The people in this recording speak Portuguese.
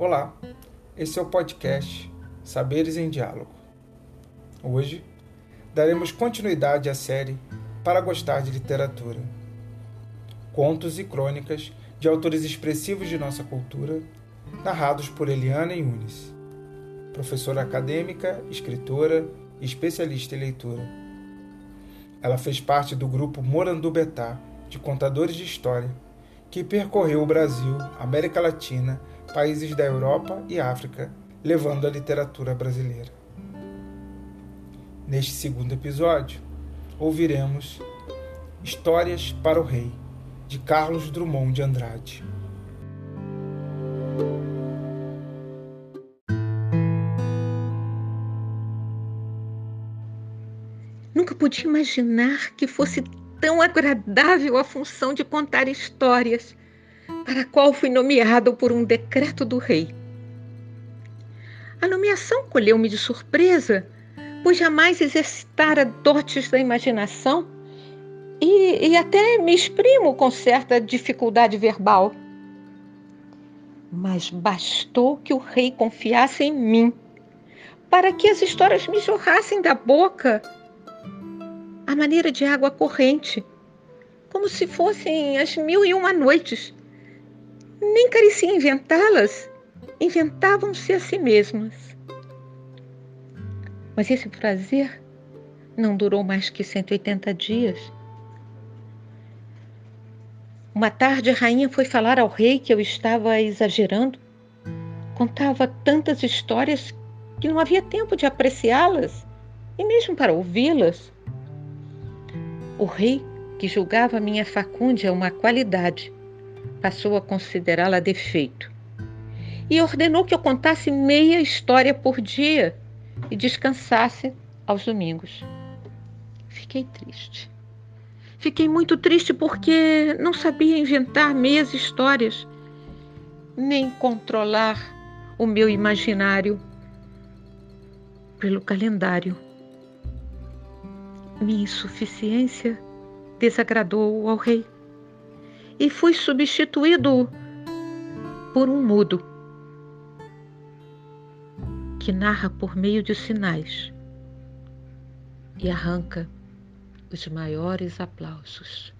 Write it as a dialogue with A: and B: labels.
A: Olá, esse é o podcast Saberes em Diálogo. Hoje daremos continuidade à série Para Gostar de Literatura. Contos e crônicas de autores expressivos de nossa cultura, narrados por Eliana Yunis, professora acadêmica, escritora e especialista em leitura. Ela fez parte do grupo Morandubetá, de contadores de história, que percorreu o Brasil, América Latina países da Europa e África, levando a literatura brasileira. Neste segundo episódio, ouviremos Histórias para o Rei, de Carlos Drummond de Andrade.
B: Nunca podia imaginar que fosse tão agradável a função de contar histórias para a qual fui nomeado por um decreto do rei. A nomeação colheu-me de surpresa, pois jamais exercitara dotes da imaginação e, e até me exprimo com certa dificuldade verbal. Mas bastou que o rei confiasse em mim para que as histórias me jorrassem da boca à maneira de água corrente, como se fossem as mil e uma noites nem carecia inventá-las, inventavam-se a si mesmas. Mas esse prazer não durou mais que 180 dias. Uma tarde, a rainha foi falar ao rei que eu estava exagerando. Contava tantas histórias que não havia tempo de apreciá-las e mesmo para ouvi-las. O rei, que julgava minha facúndia uma qualidade, passou a considerá-la defeito e ordenou que eu contasse meia história por dia e descansasse aos domingos. Fiquei triste. Fiquei muito triste porque não sabia inventar meias histórias, nem controlar o meu imaginário pelo calendário. Minha insuficiência desagradou ao rei e fui substituído por um mudo que narra por meio de sinais e arranca os maiores aplausos.